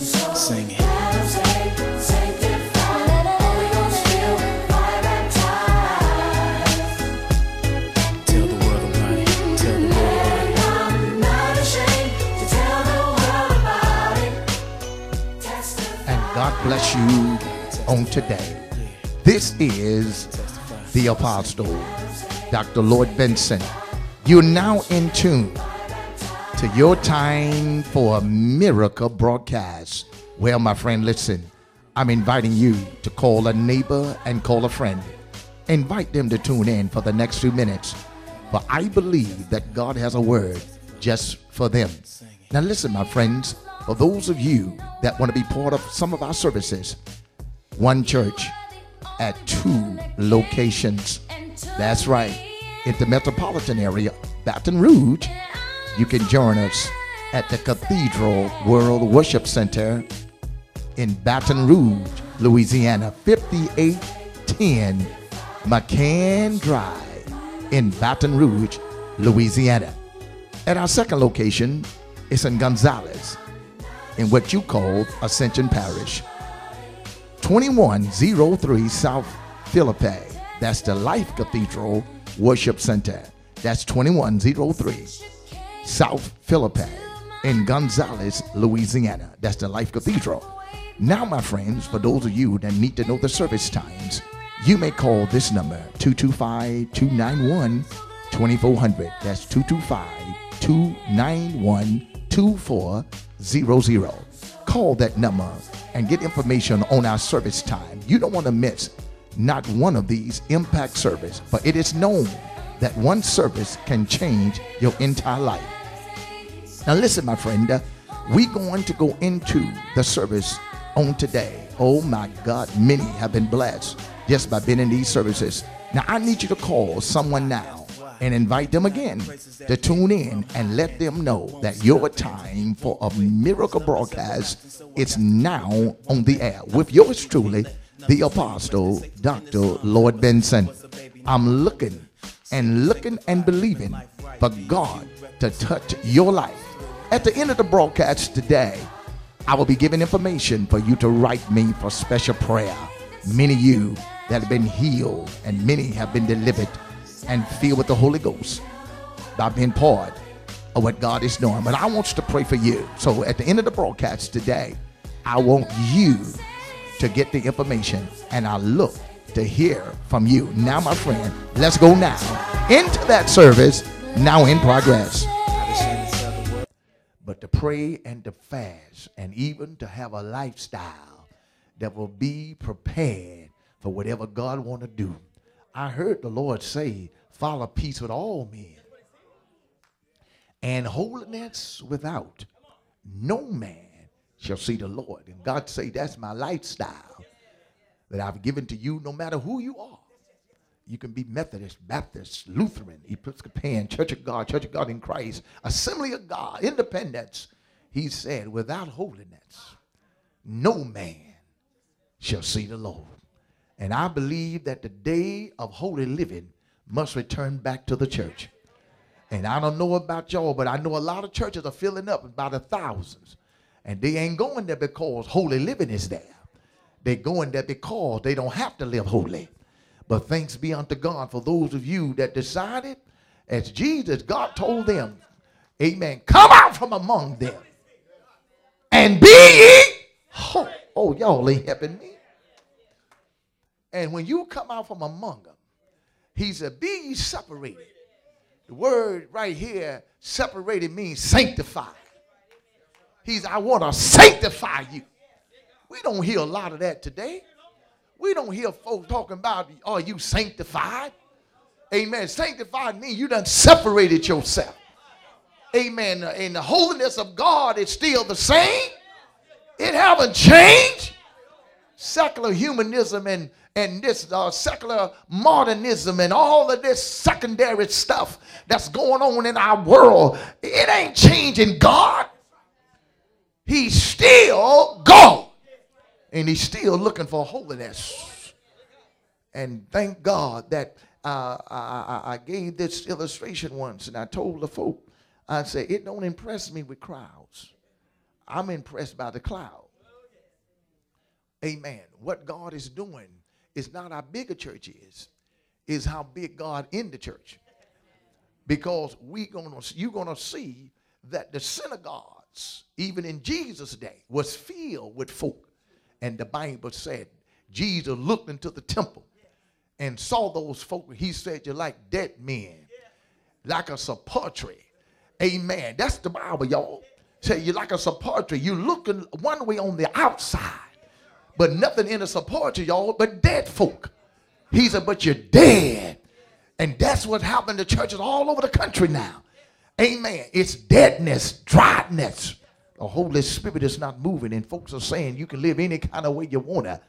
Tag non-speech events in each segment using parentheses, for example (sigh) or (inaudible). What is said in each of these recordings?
Sing it. And God bless you on today. This is the Apostle, Dr. Lloyd Benson. You're now in tune to your time for a miracle broadcast. Well, my friend, listen, I'm inviting you to call a neighbor and call a friend. Invite them to tune in for the next few minutes. For I believe that God has a word just for them. Now, listen, my friends, for those of you that want to be part of some of our services, one church at two locations. That's right. In the metropolitan area, Baton Rouge, you can join us at the Cathedral World Worship Center in Baton Rouge, Louisiana, 5810 McCann Drive in Baton Rouge, Louisiana. At our second location it's in Gonzales, in what you call Ascension Parish. 2103 South Philippi. That's the Life Cathedral Worship Center. That's 2103 South Philippi in Gonzales, Louisiana. That's the Life Cathedral. Now, my friends, for those of you that need to know the service times, you may call this number 225 291 2400. That's 225 291 2400. Call that number and get information on our service time. You don't want to miss not one of these impact service, but it is known that one service can change your entire life. Now listen, my friend, uh, we going to go into the service on today. Oh my God, many have been blessed just by being in these services. Now I need you to call someone now and invite them again to tune in and let them know that your time for a miracle broadcast is now on the air with yours truly, the apostle, Dr. Lloyd Benson. I'm looking and looking and believing for God to touch your life. At the end of the broadcast today, I will be giving information for you to write me for special prayer. Many of you that have been healed and many have been delivered and filled with the Holy Ghost by being part of what God is doing. But I want you to pray for you. So at the end of the broadcast today, I want you to get the information and I look to hear from you. Now, my friend, let's go now into that service now in progress. But to pray and to fast and even to have a lifestyle that will be prepared for whatever God want to do. I heard the Lord say, follow peace with all men and holiness without no man shall see the Lord. And God say, that's my lifestyle that I've given to you no matter who you are. You can be Methodist, Baptist, Lutheran, Episcopalian, Church of God, Church of God in Christ, Assembly of God, Independence. He said, without holiness, no man shall see the Lord. And I believe that the day of holy living must return back to the church. And I don't know about y'all, but I know a lot of churches are filling up by the thousands. And they ain't going there because holy living is there. They're going there because they don't have to live holy. But thanks be unto God for those of you that decided, as Jesus, God told them, Amen, come out from among them and be ye. Oh, y'all ain't helping me. And when you come out from among them, he said, Be ye separated. The word right here, separated means sanctified. He's, I want to sanctify you. We don't hear a lot of that today. We don't hear folks talking about, are you sanctified? Amen. Sanctified means you done separated yourself. Amen. And the holiness of God is still the same. It haven't changed. Secular humanism and, and this uh, secular modernism and all of this secondary stuff that's going on in our world, it ain't changing God. He's still God. And he's still looking for holiness. And thank God that uh, I, I, gave this illustration once and I told the folk, I said, it don't impress me with crowds. I'm impressed by the cloud. Amen. What God is doing is not how big a church is, is how big God in the church. Because we gonna you're gonna see that the synagogues, even in Jesus' day, was filled with folk. And the Bible said Jesus looked into the temple and saw those folk. He said, You're like dead men, like a sepulchre. Amen. That's the Bible, y'all. Say you're like a sepulchre. You're looking one way on the outside, but nothing in a sepulchre, y'all, but dead folk. He said, But you're dead. And that's what happened to churches all over the country now. Amen. It's deadness, dryness. The Holy Spirit is not moving, and folks are saying you can live any kind of way you want to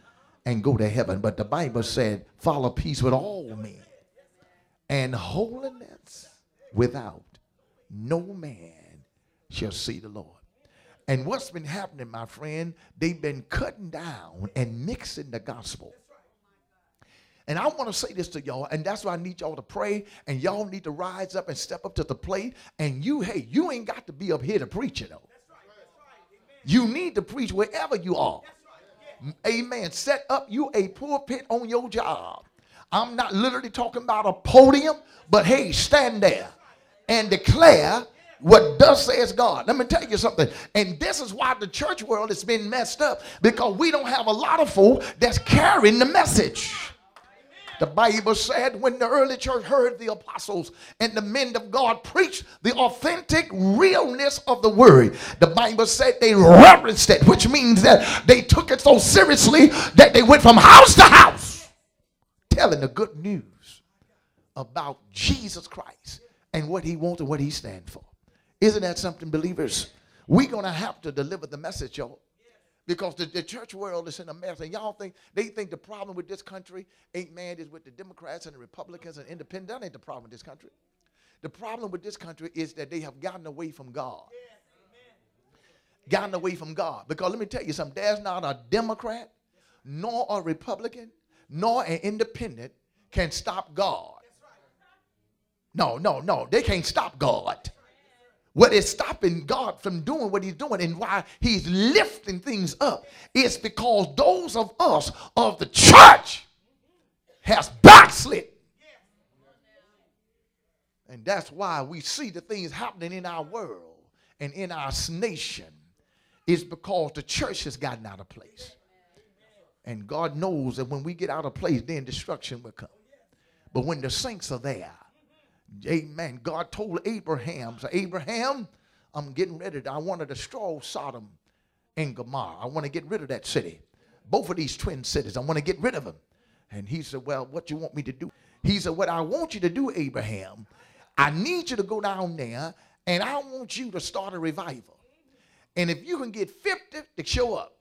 and go to heaven. But the Bible said, follow peace with all men and holiness without no man shall see the Lord. And what's been happening, my friend, they've been cutting down and mixing the gospel. And I want to say this to y'all, and that's why I need y'all to pray, and y'all need to rise up and step up to the plate. And you, hey, you ain't got to be up here to preach it, though. You need to preach wherever you are. Amen. Set up you a pulpit on your job. I'm not literally talking about a podium, but hey, stand there and declare what does says God. Let me tell you something. And this is why the church world has been messed up because we don't have a lot of folk that's carrying the message. The Bible said when the early church heard the apostles and the men of God preach the authentic realness of the word, the Bible said they reverenced it, which means that they took it so seriously that they went from house to house telling the good news about Jesus Christ and what he wants and what he stands for. Isn't that something, believers? We're going to have to deliver the message, y'all because the, the, church world is in a mess. And y'all think they think the problem with this country, ain't man, is with the Democrats and the Republicans and independents. That ain't the problem with this country. The problem with this country is that they have gotten away from God. Gotten away from God. Because let me tell you something, there's not a Democrat, nor a Republican, nor an independent can stop God. No, no, no. They can't stop God. What is stopping God from doing what he's doing and why he's lifting things up is because those of us of the church has backslid. And that's why we see the things happening in our world and in our nation is because the church has gotten out of place. And God knows that when we get out of place, then destruction will come. But when the saints are there, Amen. God told Abraham, so Abraham, I'm getting ready. To, I want to destroy Sodom and Gomorrah. I want to get rid of that city. Both of these twin cities. I want to get rid of them. And he said, Well, what you want me to do? He said, What I want you to do, Abraham, I need you to go down there and I want you to start a revival. And if you can get 50 to show up,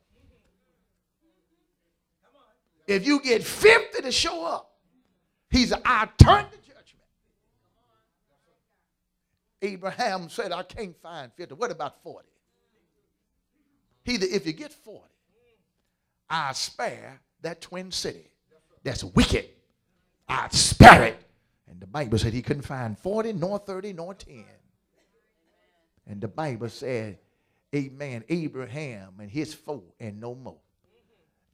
if you get 50 to show up, he said, I turn the Abraham said, I can't find 50. What about 40? He said, if you get 40, I spare that twin city that's wicked. I spare it. And the Bible said he couldn't find 40, nor 30, nor 10. And the Bible said, Amen, Abraham and his foe and no more.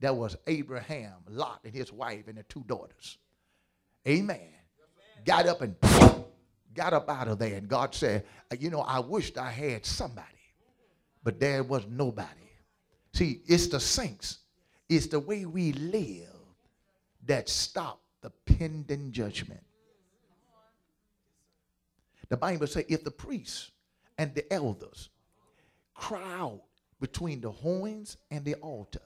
That was Abraham, Lot, and his wife and their two daughters. Amen. Got up and (laughs) got up out of there and God said, uh, You know, I wished I had somebody, but there was nobody. See, it's the saints, it's the way we live that stop the pending judgment. The Bible says if the priests and the elders cry out between the horns and the altar,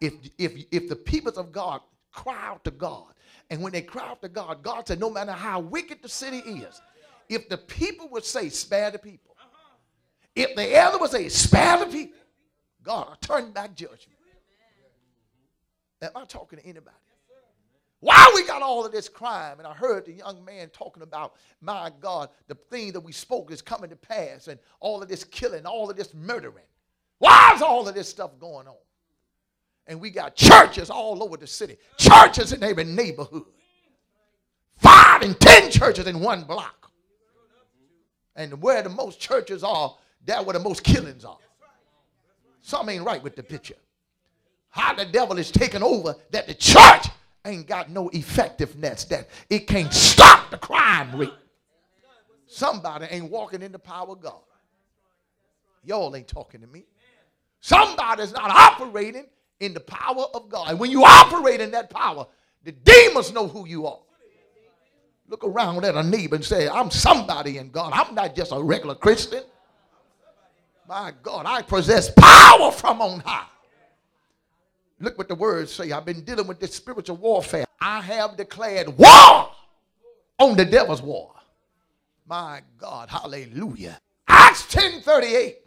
if, if, if the people of God cry out to God, and when they cry out to God, God said, no matter how wicked the city is, if the people would say, spare the people, if the elder would say, spare the people, God will turn back judgment. Am I talking to anybody? Why we got all of this crime? And I heard the young man talking about, my God, the thing that we spoke is coming to pass, and all of this killing, all of this murdering. Why is all of this stuff going on? And we got churches all over the city, churches in every neighborhood, five and ten churches in one block. And where the most churches are, that's where the most killings are. Something ain't right with the picture. how the devil is taking over that the church ain't got no effectiveness, that it can't stop the crime rate. Somebody ain't walking in the power of God. Y'all ain't talking to me. Somebody's not operating in the power of God. And when you operate in that power, the demons know who you are. Look around at a neighbor and say, I'm somebody in God. I'm not just a regular Christian. My God, I possess power from on high. Look what the words say. I've been dealing with this spiritual warfare. I have declared war on the devil's war. My God, hallelujah. Acts 10 38.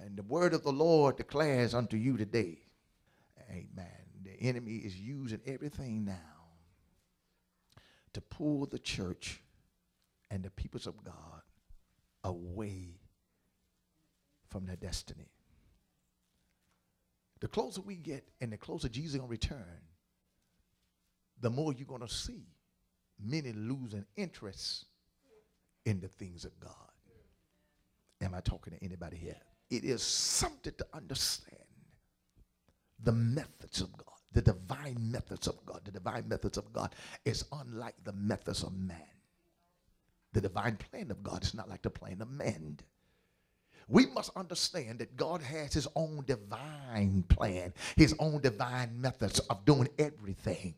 And the word of the Lord declares unto you today. Amen. The enemy is using everything now to pull the church and the peoples of God away from their destiny. The closer we get and the closer Jesus is going to return, the more you're going to see many losing interest in the things of God. Am I talking to anybody here? It is something to understand the methods of God, the divine methods of God. The divine methods of God is unlike the methods of man. The divine plan of God is not like the plan of man. We must understand that God has his own divine plan, his own divine methods of doing everything.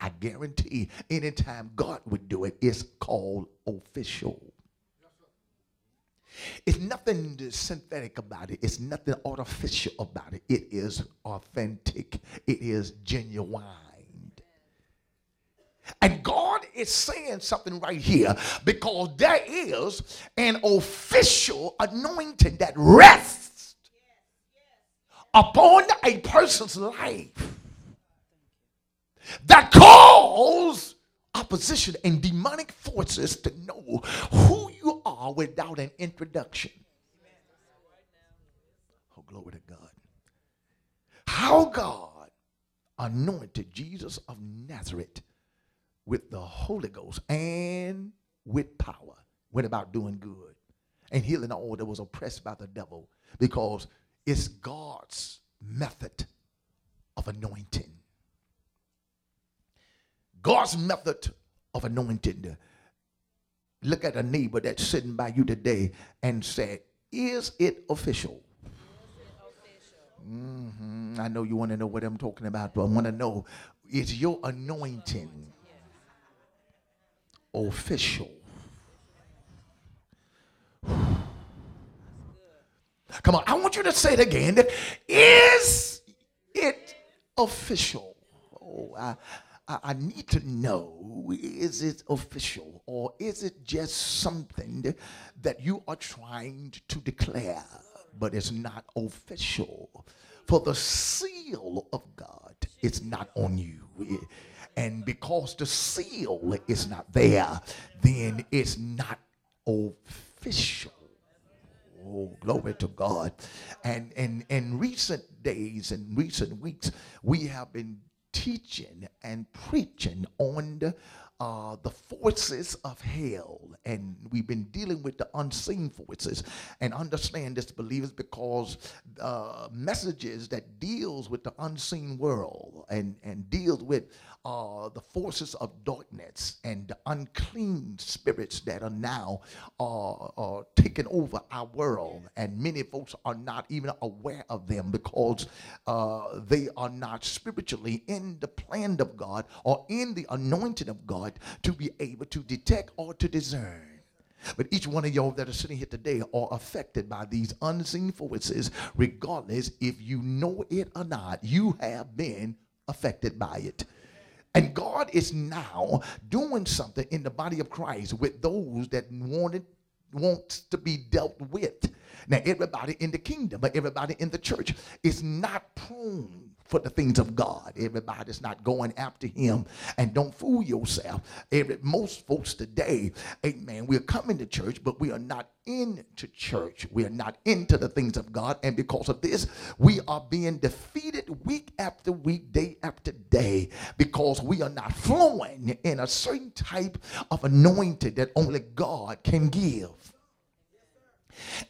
I guarantee anytime God would do it, it's called official. It's nothing synthetic about it. It's nothing artificial about it. It is authentic. It is genuine. And God is saying something right here because there is an official anointing that rests upon a person's life that calls opposition and demonic forces to know who are without an introduction. Oh, glory to God. How God anointed Jesus of Nazareth with the Holy Ghost and with power. Went about doing good and healing all that was oppressed by the devil because it's God's method of anointing. God's method of anointing. Look at a neighbor that's sitting by you today and say, Is it official? Mm-hmm. I know you want to know what I'm talking about, but I want to know is your anointing official? Come on, I want you to say it again. Is it official? Oh, I, I, I need to know is it official or is it just something that you are trying to declare, but it's not official? For the seal of God is not on you. And because the seal is not there, then it's not official. Oh, glory to God. And in, in recent days and recent weeks, we have been teaching and preaching on the, uh, the forces of hell. And we've been dealing with the unseen forces and understand this, believers, because uh, messages that deals with the unseen world and, and deals with uh, the forces of darkness and the unclean spirits that are now uh, uh, taking over our world. And many folks are not even aware of them because uh, they are not spiritually in the plan of God or in the anointing of To be able to detect or to discern. But each one of y'all that are sitting here today are affected by these unseen forces, regardless if you know it or not. You have been affected by it. And God is now doing something in the body of Christ with those that wanted wants to be dealt with. Now, everybody in the kingdom, but everybody in the church is not prone for the things of God. Everybody's not going after him. And don't fool yourself. Every, most folks today, amen, we're coming to church, but we are not into church. We are not into the things of God. And because of this, we are being defeated week after week, day after day, because we are not flowing in a certain type of anointing that only God can give.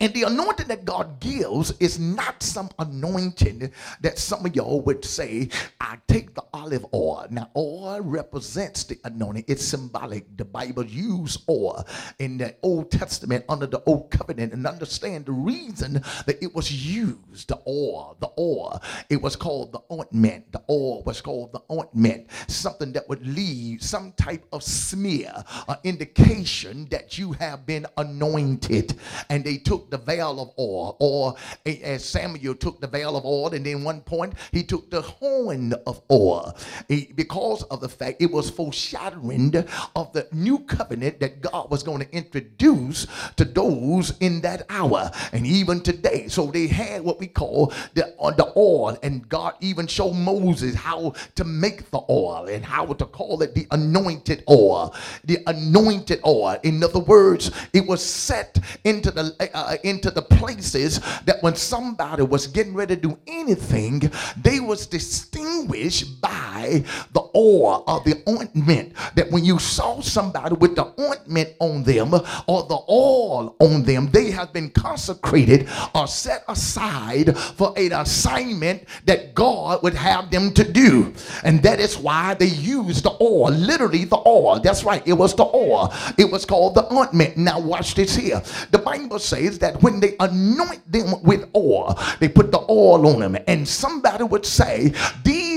And the anointing that God gives is not some anointing that some of y'all would say, I take the olive oil. Now, oil represents the anointing, it's symbolic. The Bible used oil in the Old Testament under the Old Covenant and understand the reason that it was used the oil, the oil. It was called the ointment. The oil was called the ointment, something that would leave some type of smear, an indication that you have been anointed. And they took the veil of oil, or as Samuel took the veil of oil, and then one point he took the horn of oil because of the fact it was foreshadowing of the new covenant that God was going to introduce to those in that hour and even today. So they had what we call the, uh, the oil, and God even showed Moses how to make the oil and how to call it the anointed oil. The anointed oil. In other words, it was set into the uh, uh into the places that when somebody was getting ready to do anything, they was distinguished by the oil or the ointment. That when you saw somebody with the ointment on them or the oil on them, they have been consecrated or set aside for an assignment that God would have them to do. And that is why they used the oil, literally the oil. That's right, it was the oil. It was called the ointment. Now, watch this here. The Bible that when they anoint them with oil, they put the oil on them, and somebody would say, These,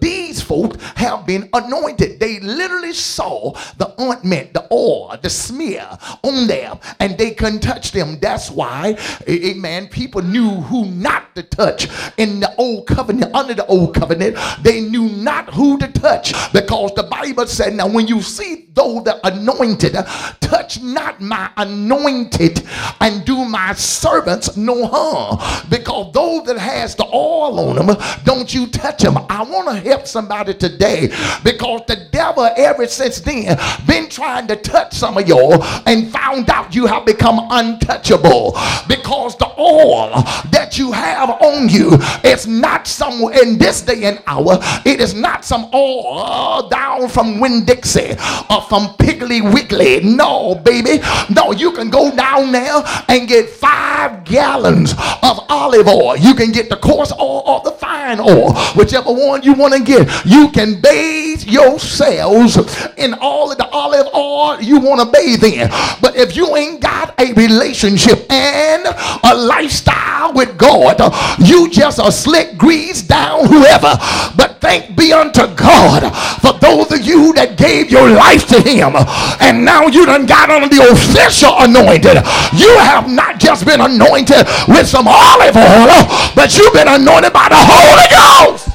these folks have been anointed. They literally saw the ointment, the oil, the smear on them, and they couldn't touch them. That's why, amen, people knew who not to touch in the old covenant, under the old covenant. They knew not who to touch because the Bible said, Now, when you see those that anointed, touch not my anointed and do my servants no harm because those that has the oil on them, don't you touch them. I want to help somebody today because the devil ever since then been trying to touch some of y'all and found out you have become untouchable because the oil that you have on you. It's not some in this day and hour it is not some oil down from Winn-Dixie or from Piggly Wiggly. No baby. No you can go down there and get five gallons of olive oil. You can get the coarse oil or the fine oil whichever one you want to get. You can bathe yourselves in all of the olive oil you want to bathe in. But if you ain't got a relationship and a lifestyle with God, you just a slick grease down whoever. But thank be unto God for those of you that gave your life to him and now you done got on the official anointed. You have not just been anointed with some olive oil, but you've been anointed by the Holy Ghost.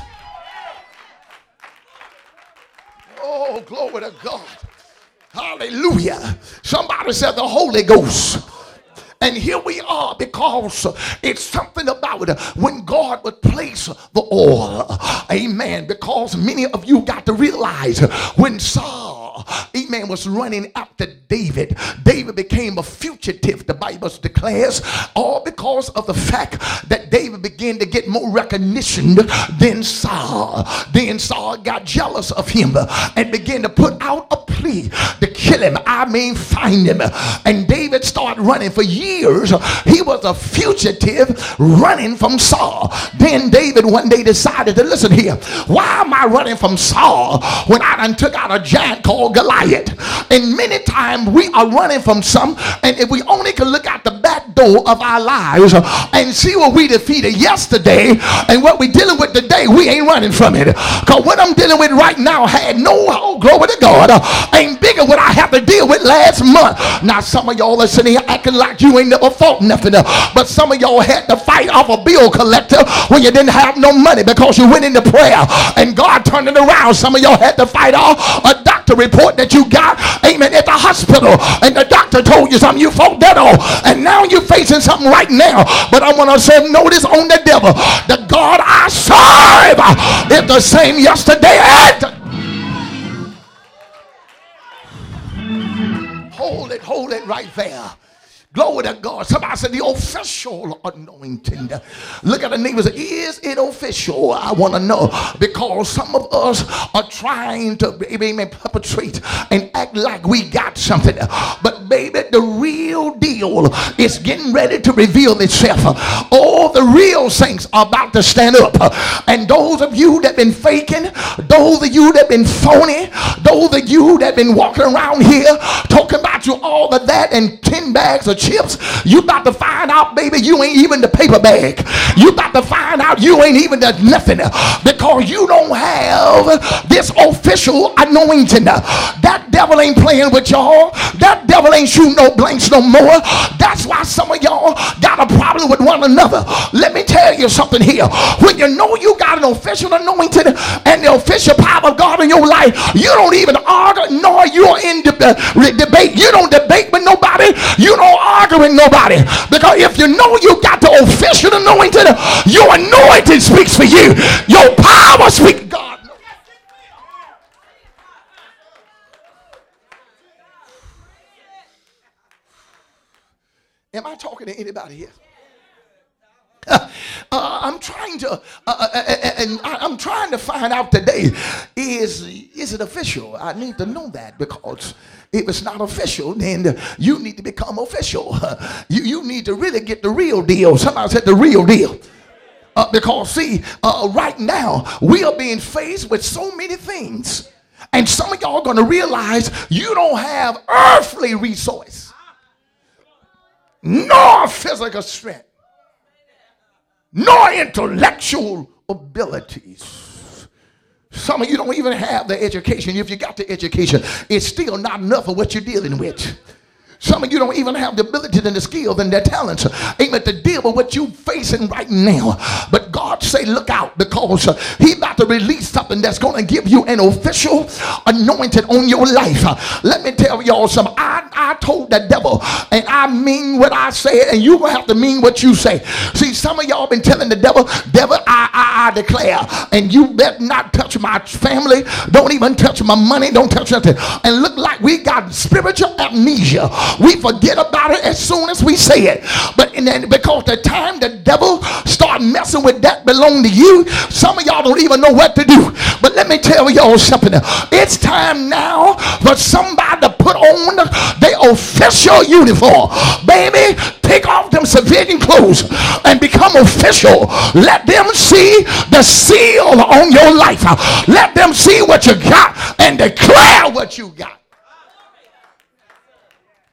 Oh, glory to God. Hallelujah. Somebody said the Holy Ghost. And here we are because it's something about when God would place the oil. Amen. Because many of you got to realize when Saul, amen, was running after David, David became a fugitive, the Bible declares, all because of the fact that David began to get more recognition than Saul. Then Saul got jealous of him and began to put out a plea to kill him. I mean, find him. And David started running for years he was a fugitive running from Saul. Then David one day decided to listen here. Why am I running from Saul when I done took out a giant called Goliath? And many times we are running from some, and if we only could look out the back door of our lives and see what we defeated yesterday and what we're dealing with today, we ain't running from it. Because what I'm dealing with right now had no oh, glory to God, ain't bigger what I have to deal with last month. Now, some of y'all are sitting here acting like you ain't never fought nothing. But some of y'all had to fight off a bill collector when you didn't have no money because you went into prayer and God turned it around. Some of y'all had to fight off a doctor report that you got, amen, at the hospital. And the doctor told you something, you fought that off. And now you're facing something right now. But I want to say notice on the devil. The God I serve is the same yesterday and hold it, hold it right there. Glory to God. Somebody said the official anointing. Look at the neighbors. Is it official? I want to know because some of us are trying to amen, perpetrate and act like we got something. But baby, the real deal is getting ready to reveal itself. All the real saints are about to stand up. And those of you that been faking, those of you that been phony, those of you that been walking around here talking about you all of that and 10 bags of chips, you about to find out, baby, you ain't even the paper bag. You about to find out you ain't even the nothing because you don't have this official anointing. That devil ain't playing with y'all. That devil ain't shooting no blanks no more. That's why some of y'all got a problem with one another. Let me tell you something here. When you know you got an official anointing and the official power of God in your life, you don't even argue nor you're in deb- debate. You don't debate with nobody. You don't argue with nobody. Because if you know you got the official anointing, your anointing speaks for you. Your power speaks. God. Am I talking to anybody here? (laughs) Uh, I'm trying to, uh, uh, uh, uh and I'm trying to find out today: is is it official? I need to know that because if it's not official, then you need to become official. (laughs) you you need to really get the real deal. Somebody said the real deal. Uh, because see, right now we are being faced with so many things, and some of y'all are going to realize you don't have earthly resource nor physical strength, nor intellectual abilities. Some of you don't even have the education. If you got the education, it's still not enough of what you're dealing with. Some of you don't even have the ability and the skills and the talents, amen, to deal with what you're facing right now. But God say, look out because uh, he about to release something that's going to give you an official anointing on your life. Let me tell y'all something. I, I told the devil, and I mean what I said and you're going to have to mean what you say. See, some of y'all been telling the devil, devil, I, I, I declare, and you better not touch my family. Don't even touch my money. Don't touch nothing. And look like we got spiritual amnesia we forget about it as soon as we say it. But because the time the devil start messing with that belong to you, some of y'all don't even know what to do. But let me tell y'all something. It's time now for somebody to put on their official uniform. Baby, take off them civilian clothes and become official. Let them see the seal on your life. Let them see what you got and declare what you got.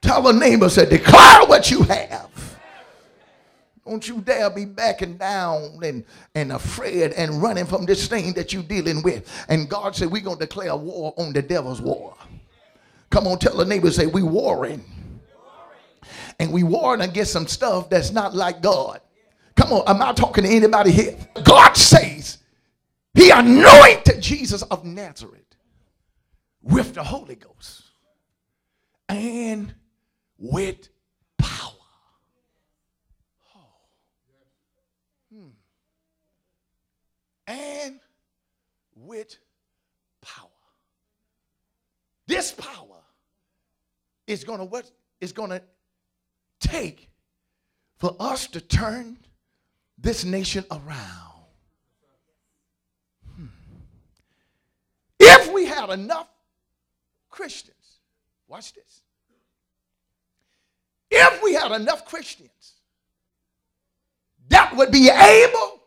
Tell a neighbor, say, declare what you have. Don't you dare be backing down and, and afraid and running from this thing that you're dealing with. And God said, we're going to declare war on the devil's war. Come on, tell a neighbor, say, we warring. And we warring against some stuff that's not like God. Come on, I'm not talking to anybody here. God says he anointed Jesus of Nazareth with the Holy Ghost and with power. Oh. Hmm. And with power. This power is going to what is going to take for us to turn this nation around. Hmm. If we had enough Christians, watch this. If we had enough Christians that would be able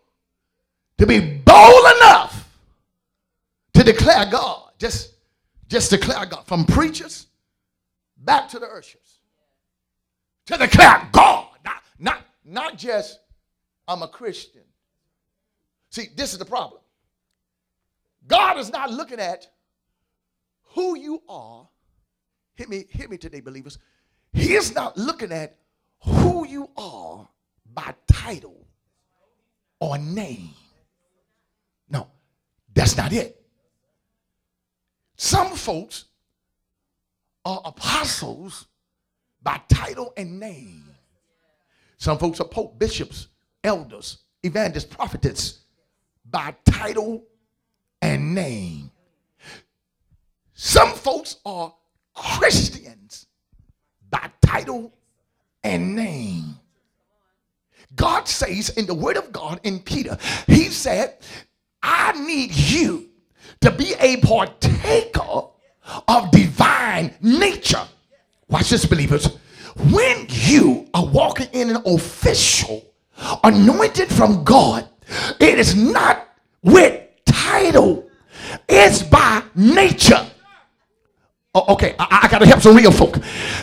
to be bold enough to declare God, just, just declare God from preachers back to the ushers, to declare God, not, not, not just I'm a Christian. See, this is the problem. God is not looking at who you are. Hit me, hit me today, believers. He is not looking at who you are by title or name. No, that's not it. Some folks are apostles by title and name. Some folks are pope, bishops, elders, evangelists, prophets by title and name. Some folks are Christians by title and name. God says in the word of God in Peter, he said, I need you to be a partaker of divine nature. Watch this, believers. When you are walking in an official anointed from God, it is not with title, it's by nature. Oh, okay, I, I got to help some real folk.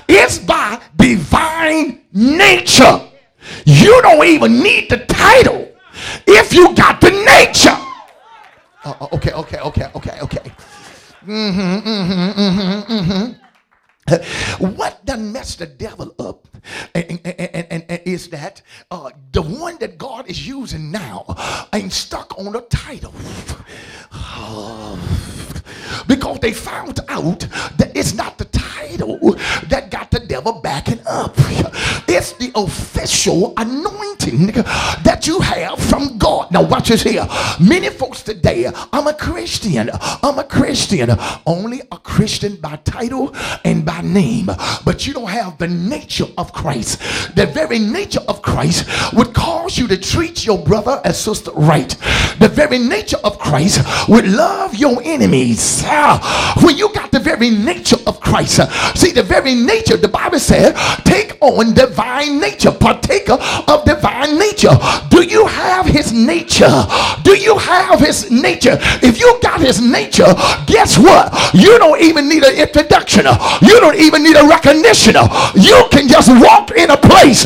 It's by divine nature. You don't even need the title if you got the nature. Uh, uh okay, okay, okay, okay, okay. Mm-hmm, mm-hmm, mm-hmm, mm-hmm. (laughs) What done messed the devil up and, and, and, is that uh, the one that God is using now ain't stuck on a title. (sighs) because they found out that it's not the that got the devil backing up. It's the official anointing that you have from God. Now watch this here. Many folks today, I'm a Christian. I'm a Christian. Only a Christian by title and by name. But you don't have the nature of Christ. The very nature of Christ would cause you to treat your brother and sister right. The very nature of Christ would love your enemies. When you got the very nature of Christ, see the very nature, the Bible said, take on divine nature, partaker of divine nature. Do you have his nature? Do you have his nature? If you got his nature, guess what? You don't even need an introduction. You don't even need a recognition. You can just walk in a place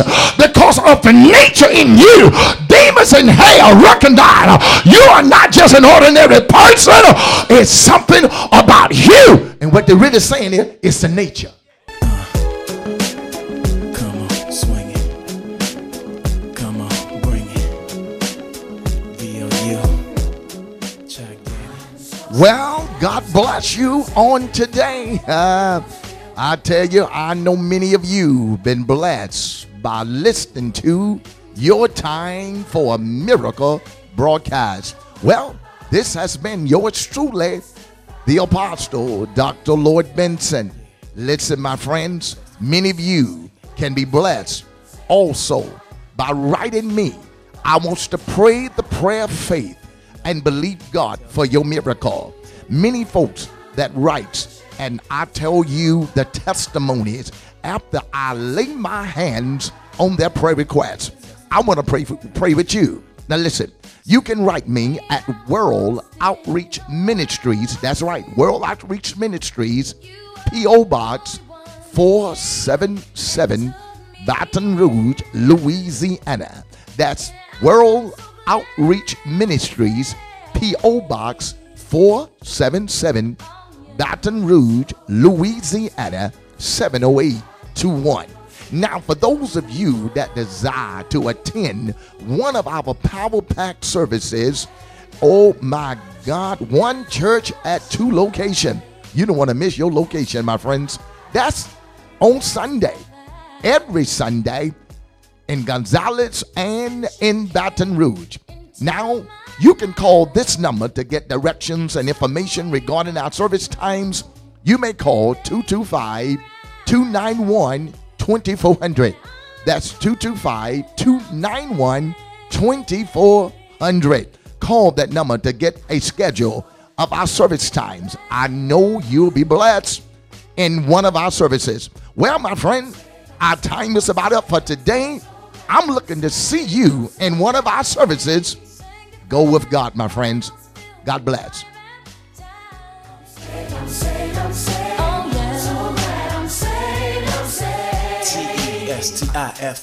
because of the nature in you. Demons in hell recognize you are not just an ordinary person. It's something about you. And what they're really saying is, it's the nature. Come on, swing it. Come on, bring it. VOU. Jack Daniels. Well, God bless you on today. Uh, (laughs) I tell you, I know many of you been blessed by listening to your time for a miracle broadcast. Well, this has been yours truly, the apostle, Dr. Lloyd Benson. Listen, my friends, many of you can be blessed also by writing me. I want to pray the prayer of faith and believe God for your miracle. Many folks that writes, and I tell you the testimonies after I lay my hands on their prayer requests. I want to pray for, pray with you. Now listen, you can write me at World Outreach Ministries. That's right, World Outreach Ministries, P.O. Box 477, Baton Rouge, Louisiana. That's World Outreach Ministries, P.O. Box 477, Baton Rouge, Louisiana 70821. Now, for those of you that desire to attend one of our Power Pack services, oh my God, one church at two location. You don't want to miss your location, my friends. That's on Sunday, every Sunday in Gonzales and in Baton Rouge. Now, you can call this number to get directions and information regarding our service times. You may call 225 291 2400. That's 225 291 2400. Call that number to get a schedule of our service times. I know you'll be blessed in one of our services. Well, my friend, our time is about up for today. I'm looking to see you in one of our services. Go with God, my friends. God bless. Oh, T E S T I F.